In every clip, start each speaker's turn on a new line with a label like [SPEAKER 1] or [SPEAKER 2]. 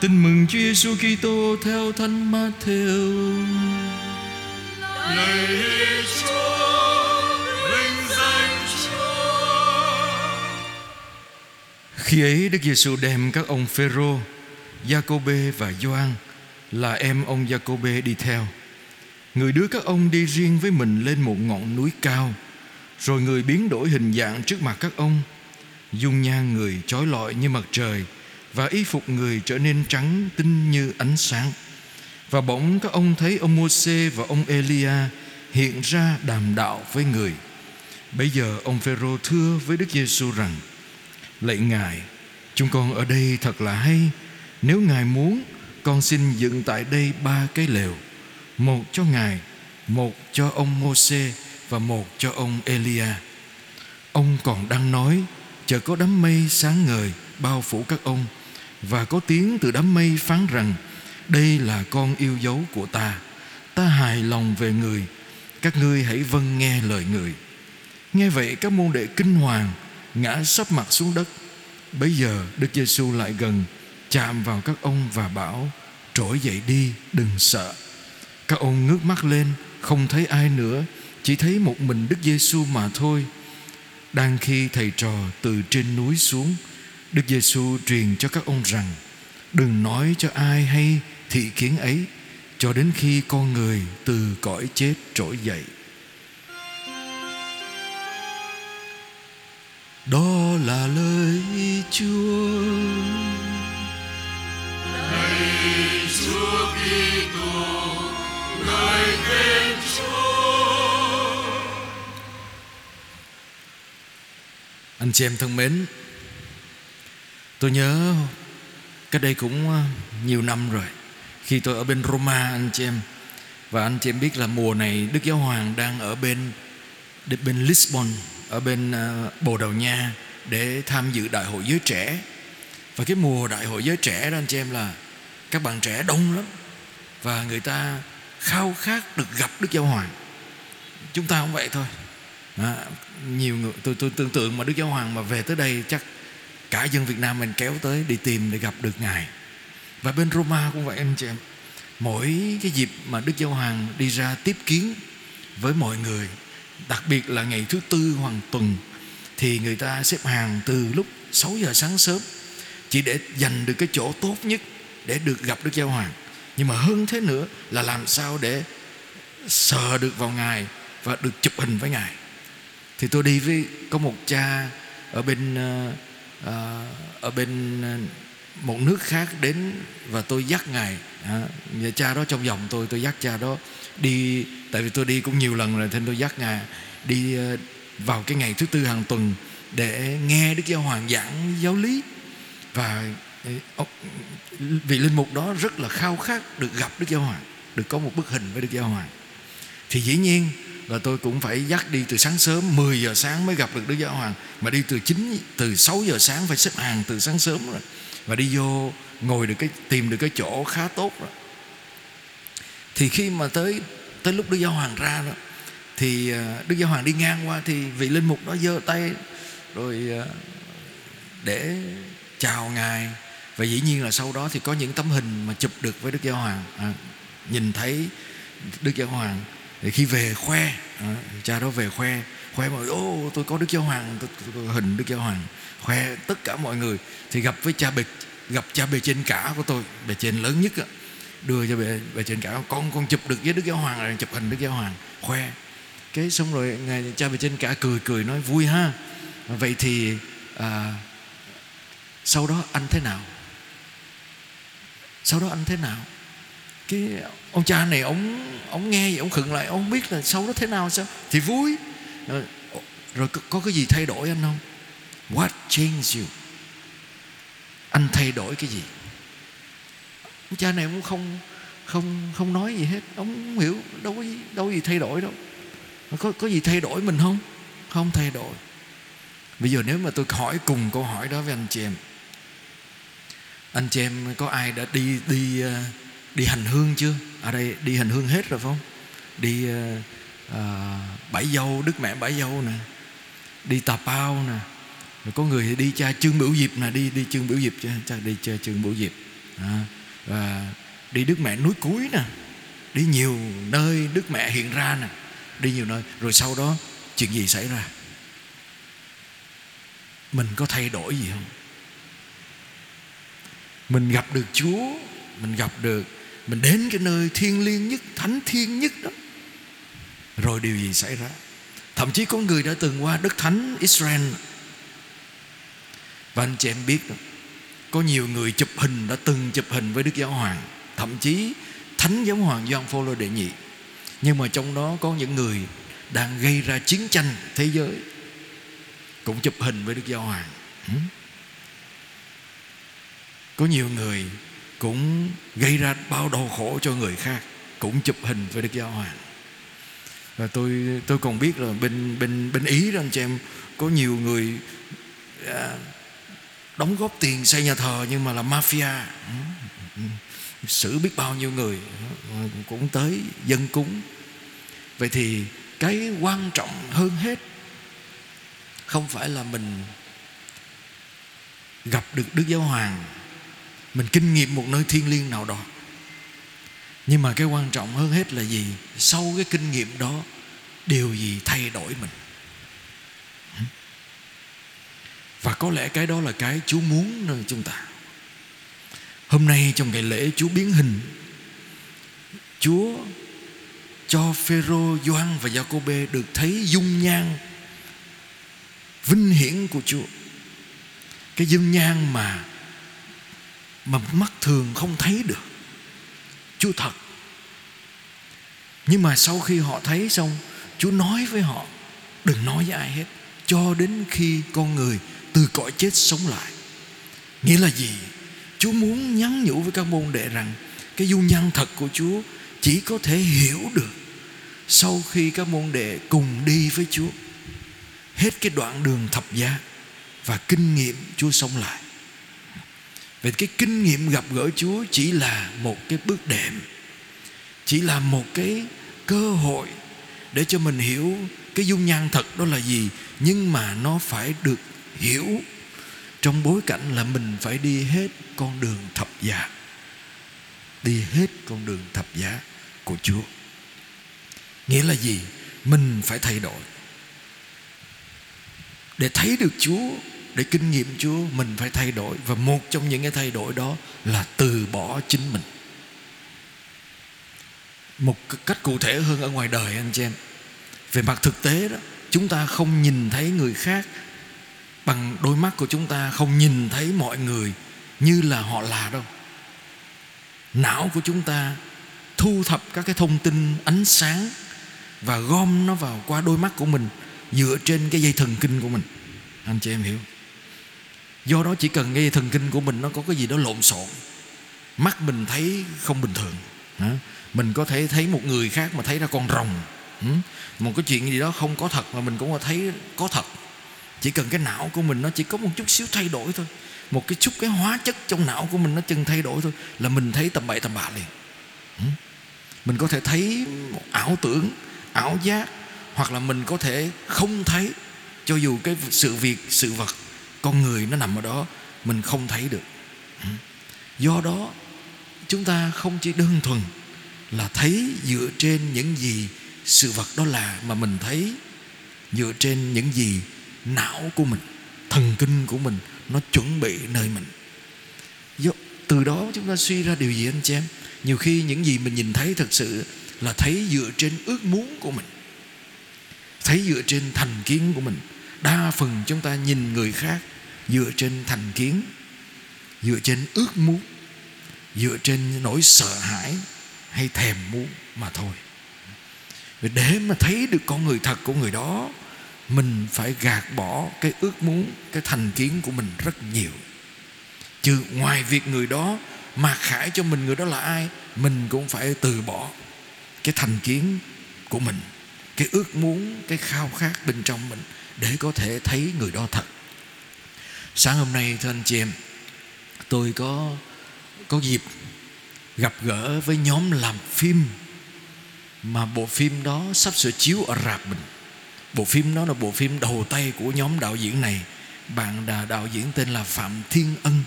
[SPEAKER 1] Tin mừng Chúa Giêsu Kitô theo Thánh Matthew.
[SPEAKER 2] Lạy Chúa, vinh danh Chúa.
[SPEAKER 1] Khi ấy Đức Giêsu đem các ông Phêrô, Giacôbê và Gioan là em ông Giacôbê đi theo. Người đưa các ông đi riêng với mình lên một ngọn núi cao, rồi người biến đổi hình dạng trước mặt các ông. Dung nhan người chói lọi như mặt trời và y phục người trở nên trắng tinh như ánh sáng. Và bỗng các ông thấy ông Môsê và ông Elia hiện ra đàm đạo với người. Bây giờ ông Phêrô thưa với Đức Giêsu rằng: Lạy Ngài, chúng con ở đây thật là hay. Nếu Ngài muốn, con xin dựng tại đây ba cái lều, một cho Ngài, một cho ông Môsê và một cho ông Elia. Ông còn đang nói, chờ có đám mây sáng ngời bao phủ các ông và có tiếng từ đám mây phán rằng, đây là con yêu dấu của ta. Ta hài lòng về người. Các ngươi hãy vâng nghe lời người. Nghe vậy, các môn đệ kinh hoàng ngã sấp mặt xuống đất. Bấy giờ, đức giêsu lại gần, chạm vào các ông và bảo, trỗi dậy đi, đừng sợ. Các ông ngước mắt lên, không thấy ai nữa, chỉ thấy một mình đức giêsu mà thôi. Đang khi thầy trò từ trên núi xuống Đức Giêsu truyền cho các ông rằng đừng nói cho ai hay thị kiến ấy cho đến khi con người từ cõi chết trỗi dậy. Đó là lời Chúa.
[SPEAKER 2] Lạy Chúa Kitô, ngài khen Chúa.
[SPEAKER 1] Anh chị em thân mến, Tôi nhớ cách đây cũng ờ, nhiều năm rồi. Khi tôi ở bên Roma anh chị em. Và anh chị em biết là mùa này Đức Giáo Hoàng đang ở bên bên Lisbon Ở bên ờ, Bồ Đào Nha Để tham dự đại hội giới trẻ. Và cái mùa đại hội giới trẻ đó anh chị em là Các bạn trẻ đông lắm. Và người ta khao khát được gặp Đức Giáo Hoàng. Chúng ta không vậy thôi. À, Nhiều người tôi, tôi tưởng tượng mà Đức Giáo Hoàng mà về tới đây chắc cả dân Việt Nam mình kéo tới đi tìm để gặp được Ngài. Và bên Roma cũng vậy anh chị em. Mỗi cái dịp mà Đức Giáo Hoàng đi ra tiếp kiến với mọi người đặc biệt là ngày thứ tư hoàng tuần thì người ta xếp hàng từ lúc 6 giờ sáng sớm chỉ để giành được cái chỗ tốt nhất để được gặp Đức Giáo Hoàng. Nhưng mà hơn thế nữa là làm sao để sờ được vào Ngài và được chụp hình với Ngài. Thì tôi đi với có một cha ở bên uh, à, ở bên ờ, một nước khác đến và tôi dắt ngài. À, cha đó trong vòng tôi tôi dắt cha đó đi tại vì tôi đi cũng nhiều lần rồi nên tôi dắt ngài đi ờ, vào cái ngày thứ tư hàng tuần để nghe đức giáo hoàng giảng giáo lý. Và vị linh mục đó rất là khao khát được gặp đức giáo hoàng được có một bức hình với đức giáo hoàng. Thì dĩ nhiên và tôi cũng phải dắt đi từ sáng sớm 10 giờ sáng mới gặp được Đức Giáo Hoàng. Mà đi từ 9 từ 6 giờ sáng phải xếp hàng từ sáng sớm rồi. Và đi vô ngồi được cái tìm được cái chỗ khá tốt rồi. Thì khi mà tới tới lúc Đức Giáo Hoàng ra đó thì à, Đức Giáo Hoàng đi ngang qua thì vị linh mục đó giơ tay rồi à, để chào ngài. Và dĩ nhiên là sau đó thì có những tấm hình mà chụp được với Đức Giáo Hoàng. À, nhìn thấy Đức Giáo Hoàng để khi về khoe à, cha đó về khoe khoe mọi ô tôi có đức giáo hoàng tôi, tôi, tôi, hình đức giáo hoàng. Khoe tất cả mọi người thì gặp với cha bề gặp cha bề trên cả của tôi bề trên lớn nhất đưa cho bề, bề trên cả. Con con chụp được với đức giáo hoàng rồi chụp hình đức giáo hoàng khoe. Cái xong rồi ngài cha bề trên cả cười cười nói vui ha. Vậy thì à, sau đó anh thế nào? Sau đó anh thế nào? Cái ông cha này ông ông nghe vậy ông khựng lại ông biết là sau đó thế nào sao? Thì vui. Rồi, rồi có, có cái gì thay đổi anh không? What changed you? Anh thay đổi cái gì? Ông cha này cũng không không không nói gì hết. Ông không hiểu đâu có gì, đâu có gì thay đổi đâu. Có có gì thay đổi mình không? Không thay đổi. Bây giờ nếu mà tôi hỏi cùng câu hỏi đó với anh chị em. Anh chị em có ai đã đi đi uh, đi hành hương chưa? Ở đây đi hành hương hết rồi phải không? Đi ờ, ờ, uh, bảy dâu đức mẹ bảy dâu nè. Đi tà bao nè. Rồi có người thì đi cha chương biểu diệp nè. Đi đi chương biểu diệp cha đi cha chương biểu diệp. À, và đi Đức Mẹ núi cuối nè. Đi nhiều nơi Đức Mẹ hiện ra nè. Đi nhiều nơi. Rồi sau đó chuyện gì xảy ra? Mình có thay đổi gì không? Mình gặp được Chúa mình gặp được mình đến cái nơi thiêng liêng nhất, thánh thiêng nhất đó. Rồi điều gì xảy ra? Thậm chí có người đã từng qua đất thánh Israel. Và anh chị em biết đó, có nhiều người chụp hình, đã từng chụp hình với Đức Giáo Hoàng, thậm chí Thánh Giáo Hoàng Gioan Phaolô đệ nhị. Nhưng mà trong đó có những người đang gây ra chiến tranh thế giới, cũng chụp hình với Đức Giáo Hoàng. Có nhiều người cũng gây ra bao đau khổ cho người khác cũng chụp hình với Đức Giáo Hoàng. Và tôi tôi còn biết là bên bên bên Ý đó anh chị em có nhiều người à, đóng góp tiền xây nhà thờ nhưng mà là mafia. Xử biết bao nhiêu người cũng tới dân cúng. Vậy thì cái quan trọng hơn hết không phải là mình gặp được đức giáo hoàng mình kinh nghiệm một nơi thiêng liêng nào đó. Nhưng mà cái quan trọng hơn hết là gì? Sau cái kinh nghiệm đó, điều gì thay đổi mình? Và có lẽ cái đó là cái chúa muốn nơi chúng ta. Hôm nay trong ngày lễ, chúa biến hình. Chúa cho phêrô, Gioan và Giacôbê được thấy dung nhan, vinh hiển của Chúa. Cái dung nhan mà mà mắt thường không thấy được. Chúa thật. Nhưng mà sau khi họ thấy xong, Chúa nói với họ, đừng nói với ai hết, cho đến khi con người từ cõi chết sống lại. Nghĩa là gì? Chúa muốn nhắn nhủ với các môn đệ rằng, cái du nhân thật của Chúa chỉ có thể hiểu được sau khi các môn đệ cùng đi với Chúa. Hết cái đoạn đường thập giá và kinh nghiệm Chúa sống lại. Vậy cái kinh nghiệm gặp gỡ Chúa chỉ là một cái bước đệm, chỉ là một cái cơ hội để cho mình hiểu cái dung nhan thật đó là gì, nhưng mà nó phải được hiểu trong bối cảnh là mình phải đi hết con đường thập giá. Đi hết con đường thập giá của Chúa. Nghĩa là gì? Mình phải thay đổi Để thấy được Chúa để kinh nghiệm Chúa, Mình phải thay đổi. Và một trong những cái thay đổi đó Là từ bỏ chính mình. Một cách cụ thể hơn ở ngoài đời, anh chị em. Về mặt thực tế đó, Chúng ta không nhìn thấy người khác Bằng đôi mắt của chúng ta, Không nhìn thấy mọi người Như là họ là đâu. Não của chúng ta Thu thập các cái thông tin ánh sáng và gom nó vào qua đôi mắt của mình dựa trên cái dây thần kinh của mình. Anh chị em hiểu? Do đó chỉ cần nghe thần kinh của mình, nó có cái gì đó lộn xộn. Mắt mình thấy không bình thường. Mình có thể thấy một người khác mà thấy ra con rồng. Một cái chuyện gì đó không có thật mà mình cũng có thấy có thật. Chỉ cần cái não của mình nó chỉ có một chút xíu thay đổi thôi. Một cái chút cái hóa chất trong não của mình nó chừng thay đổi thôi là mình thấy tầm bậy tầm bạ liền. Mình có thể thấy một ảo tưởng, ảo giác, hoặc là mình có thể không thấy, cho dù cái sự việc, sự vật con người nó nằm ở đó mình không thấy được. Ừ. Do đó chúng ta không chỉ đơn thuần là thấy dựa trên những gì sự vật đó là mà mình thấy dựa trên những gì não của mình thần kinh của mình nó chuẩn bị nơi mình. Do, từ đó chúng ta suy ra điều gì anh chị em? Nhiều khi những gì mình nhìn thấy thật sự là thấy dựa trên ước muốn của mình thấy dựa trên thành kiến của mình đa phần chúng ta nhìn người khác dựa trên thành kiến, dựa trên ước muốn, dựa trên nỗi sợ hãi hay thèm muốn mà thôi. Để mà thấy được con người thật của người đó, mình phải gạt bỏ cái ước muốn, cái thành kiến của mình rất nhiều. Chứ ngoài việc người đó mặc khải cho mình người đó là ai, mình cũng phải từ bỏ cái thành kiến của mình, cái ước muốn, cái khao khát bên trong mình để có thể thấy người đó thật. Sáng hôm nay, thưa anh chị em, tôi có có dịp gặp gỡ với nhóm làm phim mà bộ phim đó sắp sửa chiếu ở rạp mình. Bộ phim đó là bộ phim đầu tay của nhóm đạo diễn này. Bạn là đạo diễn tên là phạm thiên ân.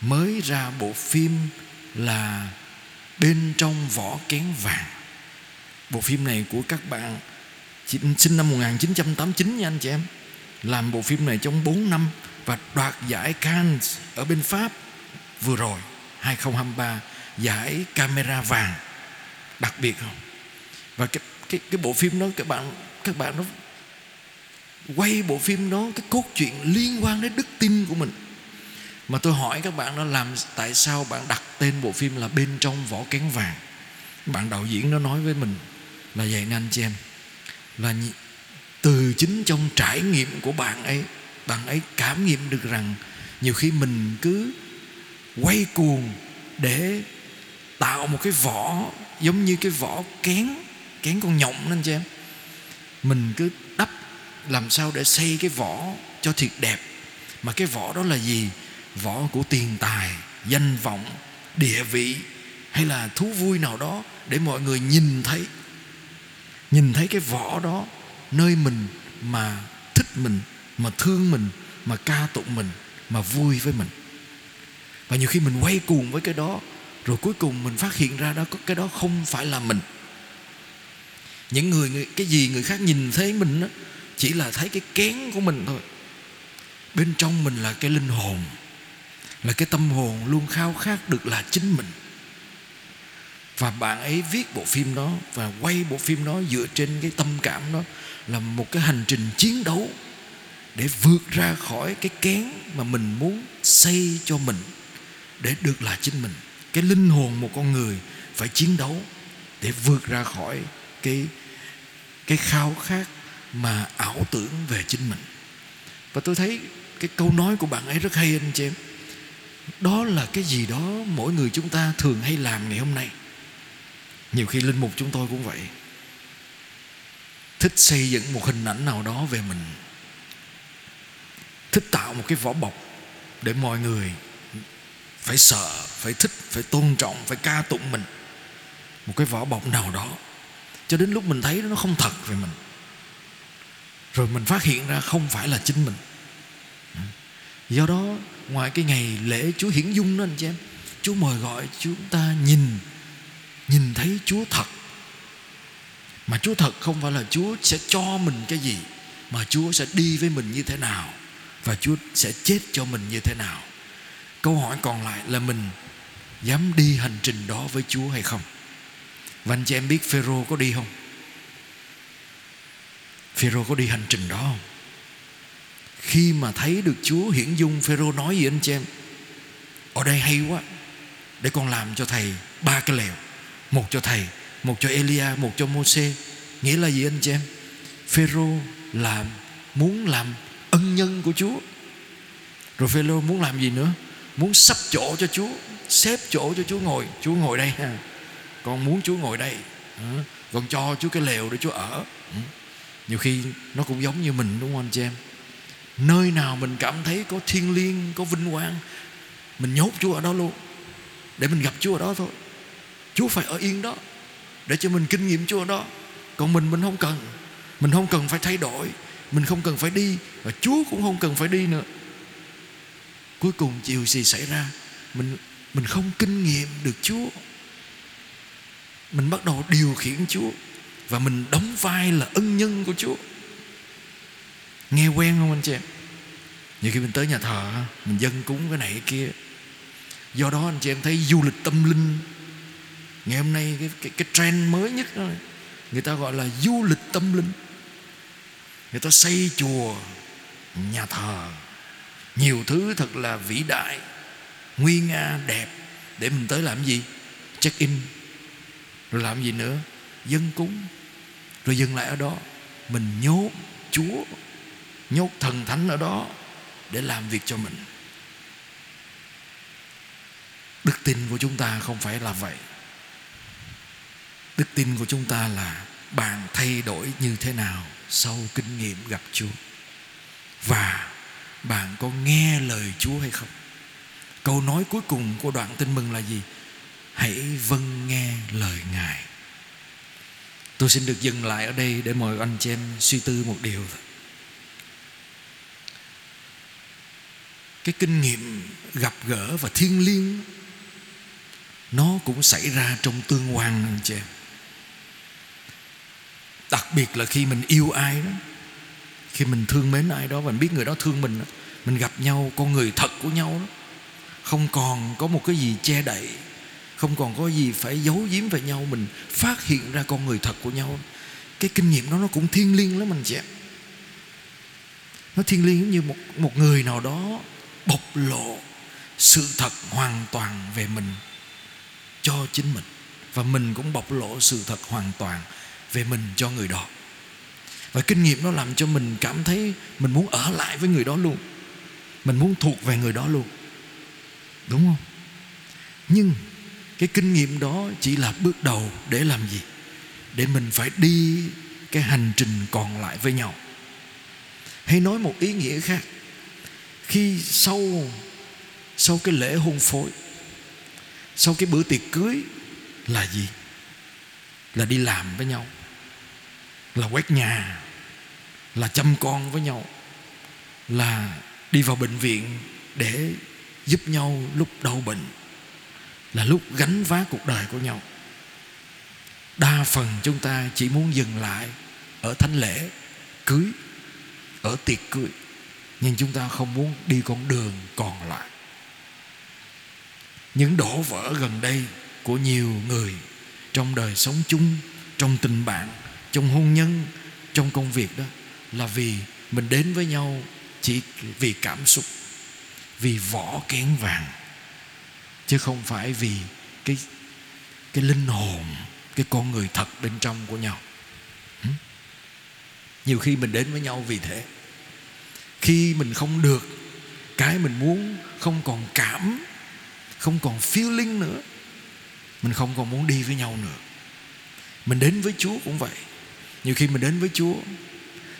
[SPEAKER 1] Mới ra bộ phim là bên trong vỏ kén vàng. Bộ phim này của các bạn sinh năm 1989 nha anh chị em. Làm bộ phim này trong 4 năm và đoạt giải Cannes ở bên Pháp vừa rồi 2023 giải camera vàng, đặc biệt không? Và cái cái cái bộ phim đó, các bạn các bạn nó quay bộ phim đó, cái cốt truyện liên quan đến đức tin của mình. Mà tôi hỏi các bạn nó làm tại sao bạn đặt tên bộ phim là bên trong vỏ kén vàng? Bạn đạo diễn nó nói với mình là vậy nên anh chị em là từ chính trong trải nghiệm của bạn ấy bạn ấy cảm nghiệm được rằng nhiều khi mình cứ quay cuồng để tạo một cái vỏ giống như cái vỏ kén kén con nhộng nên chị em. Mình cứ đắp làm sao để xây cái vỏ cho thiệt đẹp. Mà cái vỏ đó là gì? Vỏ của tiền tài, danh vọng, địa vị hay là thú vui nào đó để mọi người nhìn thấy nhìn thấy cái vỏ đó nơi mình mà thích mình mà thương mình mà ca tụng mình mà vui với mình. Và nhiều khi mình quay cuồng với cái đó rồi cuối cùng mình phát hiện ra đó có cái đó không phải là mình. Những người cái gì người khác nhìn thấy mình đó, chỉ là thấy cái kén của mình thôi. Bên trong mình là cái linh hồn là cái tâm hồn luôn khao khát được là chính mình và bạn ấy viết bộ phim đó và quay bộ phim đó dựa trên cái tâm cảm đó là một cái hành trình chiến đấu để vượt ra khỏi cái kén mà mình muốn xây cho mình để được là chính mình. Cái linh hồn một con người phải chiến đấu để vượt ra khỏi cái cái khao khát mà ảo tưởng về chính mình. Và tôi thấy cái câu nói của bạn ấy rất hay, anh chị em. Đó là cái gì đó mỗi người chúng ta thường hay làm ngày hôm nay nhiều khi linh mục chúng tôi cũng vậy. Thích xây dựng một hình ảnh nào đó về mình. Thích tạo một cái vỏ bọc để mọi người phải sợ, phải thích, phải tôn trọng, phải ca tụng mình. Một cái vỏ bọc nào đó. Cho đến lúc mình thấy nó không thật về mình. Rồi mình phát hiện ra không phải là chính mình. Do đó, ngoài cái ngày lễ Chúa hiển dung đó, anh chị em, Chúa mời gọi chúng ta nhìn nhìn thấy Chúa thật. Mà Chúa thật không phải là Chúa sẽ cho mình cái gì, mà Chúa sẽ đi với mình như thế nào, và Chúa sẽ chết cho mình như thế nào. Câu hỏi còn lại là mình dám đi hành trình đó với Chúa hay không? Và anh chị em biết Phêrô có đi không? Phêrô có đi hành trình đó không? Khi mà thấy được Chúa hiển dung Phêrô nói gì anh chị em? Ở đây hay quá, để con làm cho thầy ba cái lèo một cho thầy, một cho Elia, một cho Môse nghĩa là gì anh chị em? Phêrô làm, muốn làm ân nhân của Chúa. Rồi Phêrô muốn làm gì nữa? Muốn sắp chỗ cho Chúa, xếp chỗ cho Chúa ngồi. Chúa ngồi đây. Ha con muốn Chúa ngồi đây. Con cho Chúa cái lều để Chúa ở. Nhiều khi nó cũng giống như mình, đúng không anh chị em? Nơi nào mình cảm thấy có thiên liêng, có vinh quang, mình nhốt Chúa ở đó luôn. Để mình gặp Chúa ở đó thôi. Chúa phải ở yên đó, để cho mình kinh nghiệm Chúa đó. Còn mình mình không cần. Mình không cần phải thay đổi. Mình không cần phải đi, và Chúa cũng không cần phải đi nữa. Cuối cùng chiều gì xảy ra? Mình mình không kinh nghiệm được Chúa. Mình bắt đầu điều khiển Chúa, và mình đóng vai là ân nhân của Chúa. Nghe quen không anh chị em? Nhiều khi mình tới nhà thờ, mình dân cúng cái này cái kia. Do đó anh chị em thấy du lịch tâm linh ngày hôm nay cái cái, cái trend mới nhất đó người ta gọi là du lịch tâm linh. Người ta xây chùa nhà thờ nhiều thứ thật là vĩ đại nguy nga đẹp. Để mình tới làm gì? Check in. Rồi làm gì nữa? Dân cúng. Rồi dừng lại ở đó. Mình nhốt chúa nhốt thần thánh ở đó để làm việc cho mình. Đức tin của chúng ta không phải là vậy đức tin của chúng ta là bạn thay đổi như thế nào sau kinh nghiệm gặp chúa? Và bạn có nghe lời chúa hay không? Câu nói cuối cùng của đoạn tin mừng là gì? Hãy vâng nghe lời ngài. Tôi xin được dừng lại ở đây để mời anh chị em suy tư một điều. Thôi cái kinh nghiệm gặp gỡ và thiêng liêng, nó cũng xảy ra trong tương quan, anh chị em đặc biệt là khi mình yêu ai đó. Khi mình thương mến ai đó và mình biết người đó thương mình mình gặp nhau, con người thật của nhau đó. Không còn có một cái gì che đậy, không còn có gì phải giấu giếm về nhau, mình phát hiện ra con người thật của nhau. Cái kinh nghiệm đó nó cũng thiêng liêng lắm anh chị em. Nó thiêng liêng như một một người nào đó bộc lộ sự thật hoàn toàn về mình cho chính mình. Và mình cũng bộc lộ sự thật hoàn toàn về mình cho người đó. Và kinh nghiệm nó làm cho mình cảm thấy mình muốn ở lại với người đó luôn. Mình muốn thuộc về người đó luôn. Đúng không? Nhưng cái kinh nghiệm đó chỉ là bước đầu để làm gì? Để mình phải đi cái hành trình còn lại với nhau. Hay nói một ý nghĩa khác. Khi sau sau cái lễ hôn phối, sau cái bữa tiệc cưới là gì? Là đi làm với nhau, là quét nhà, là chăm con với nhau, là đi vào bệnh viện để giúp nhau lúc đau bệnh, là lúc gánh vác cuộc đời của nhau. Đa phần chúng ta chỉ muốn dừng lại ở thánh lễ, cưới, ở tiệc cưới, nhưng chúng ta không muốn đi con đường còn lại. Những đổ vỡ gần đây của nhiều người trong đời sống chung, trong tình bạn, trong hôn nhân, trong công việc đó, là vì mình đến với nhau chỉ vì cảm xúc, vì vỏ kén vàng, chứ không phải vì cái cái linh hồn, cái con người thật bên trong của nhau. Nhiều khi mình đến với nhau vì thế. Khi mình không được, cái mình muốn không còn cảm, không còn feeling nữa mình không còn muốn đi với nhau nữa. Mình đến với chúa cũng vậy. Nhiều khi mình đến với chúa,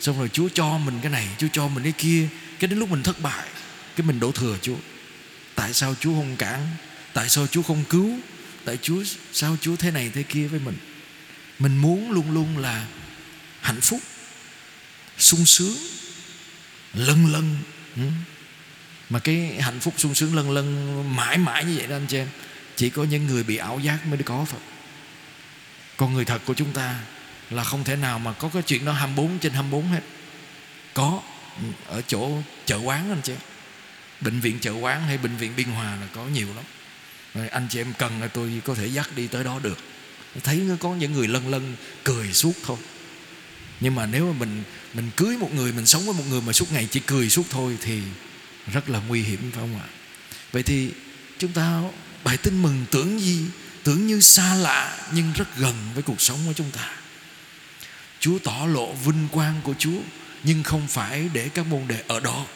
[SPEAKER 1] xong rồi chúa cho mình cái này, chúa cho mình cái kia, cái đến lúc mình thất bại, cái mình đổ thừa chúa. Tại sao chúa không cản? Tại sao chúa không cứu? Tại chúa, sao chúa thế này thế kia với mình? Mình muốn luôn luôn là hạnh phúc, sung sướng lân lân ừ. mà cái hạnh phúc sung sướng lân lân mãi mãi như vậy đó anh chị em chỉ có những người bị ảo giác mới có thôi Còn người thật của chúng ta là không thể nào mà có cái chuyện đó 24 trên 24 hết. Có. Ở chỗ chợ quán anh chị bệnh viện chợ quán hay bệnh viện biên hòa là có nhiều lắm. Rồi anh chị em cần là tôi có thể dắt đi tới đó được. Thấy có những người lân lân, cười suốt thôi. Nhưng mà nếu mà mình mình cưới một người, mình sống với một người mà suốt ngày chỉ cười suốt thôi thì rất là nguy hiểm phải không ạ? Vậy thì chúng ta bài tin mừng tưởng gì, tưởng như xa lạ nhưng rất gần với cuộc sống của chúng ta. Chúa tỏ lộ vinh quang của Chúa, nhưng không phải để các môn đệ ở đó,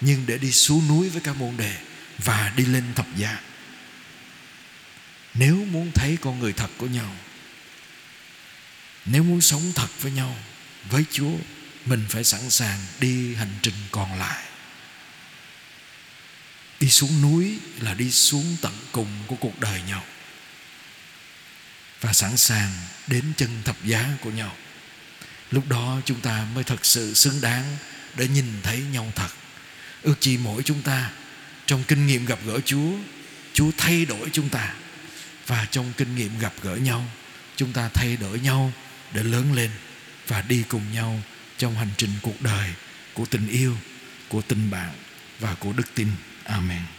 [SPEAKER 1] nhưng để đi xuống núi với các môn đệ và đi lên thập giá. Nếu muốn thấy con người thật của nhau, nếu muốn sống thật với nhau, với chúa, mình phải sẵn sàng đi hành trình còn lại đi xuống núi là đi xuống tận cùng của cuộc đời nhau. Và sẵn sàng đến chân thập giá của nhau. Lúc đó chúng ta mới thật sự xứng đáng để nhìn thấy nhau thật. Ước chi mỗi chúng ta trong kinh nghiệm gặp gỡ chúa chúa thay đổi chúng ta. Và trong kinh nghiệm gặp gỡ nhau, chúng ta thay đổi nhau để lớn lên và đi cùng nhau trong hành trình cuộc đời của tình yêu, của tình bạn và của đức tin. Amén.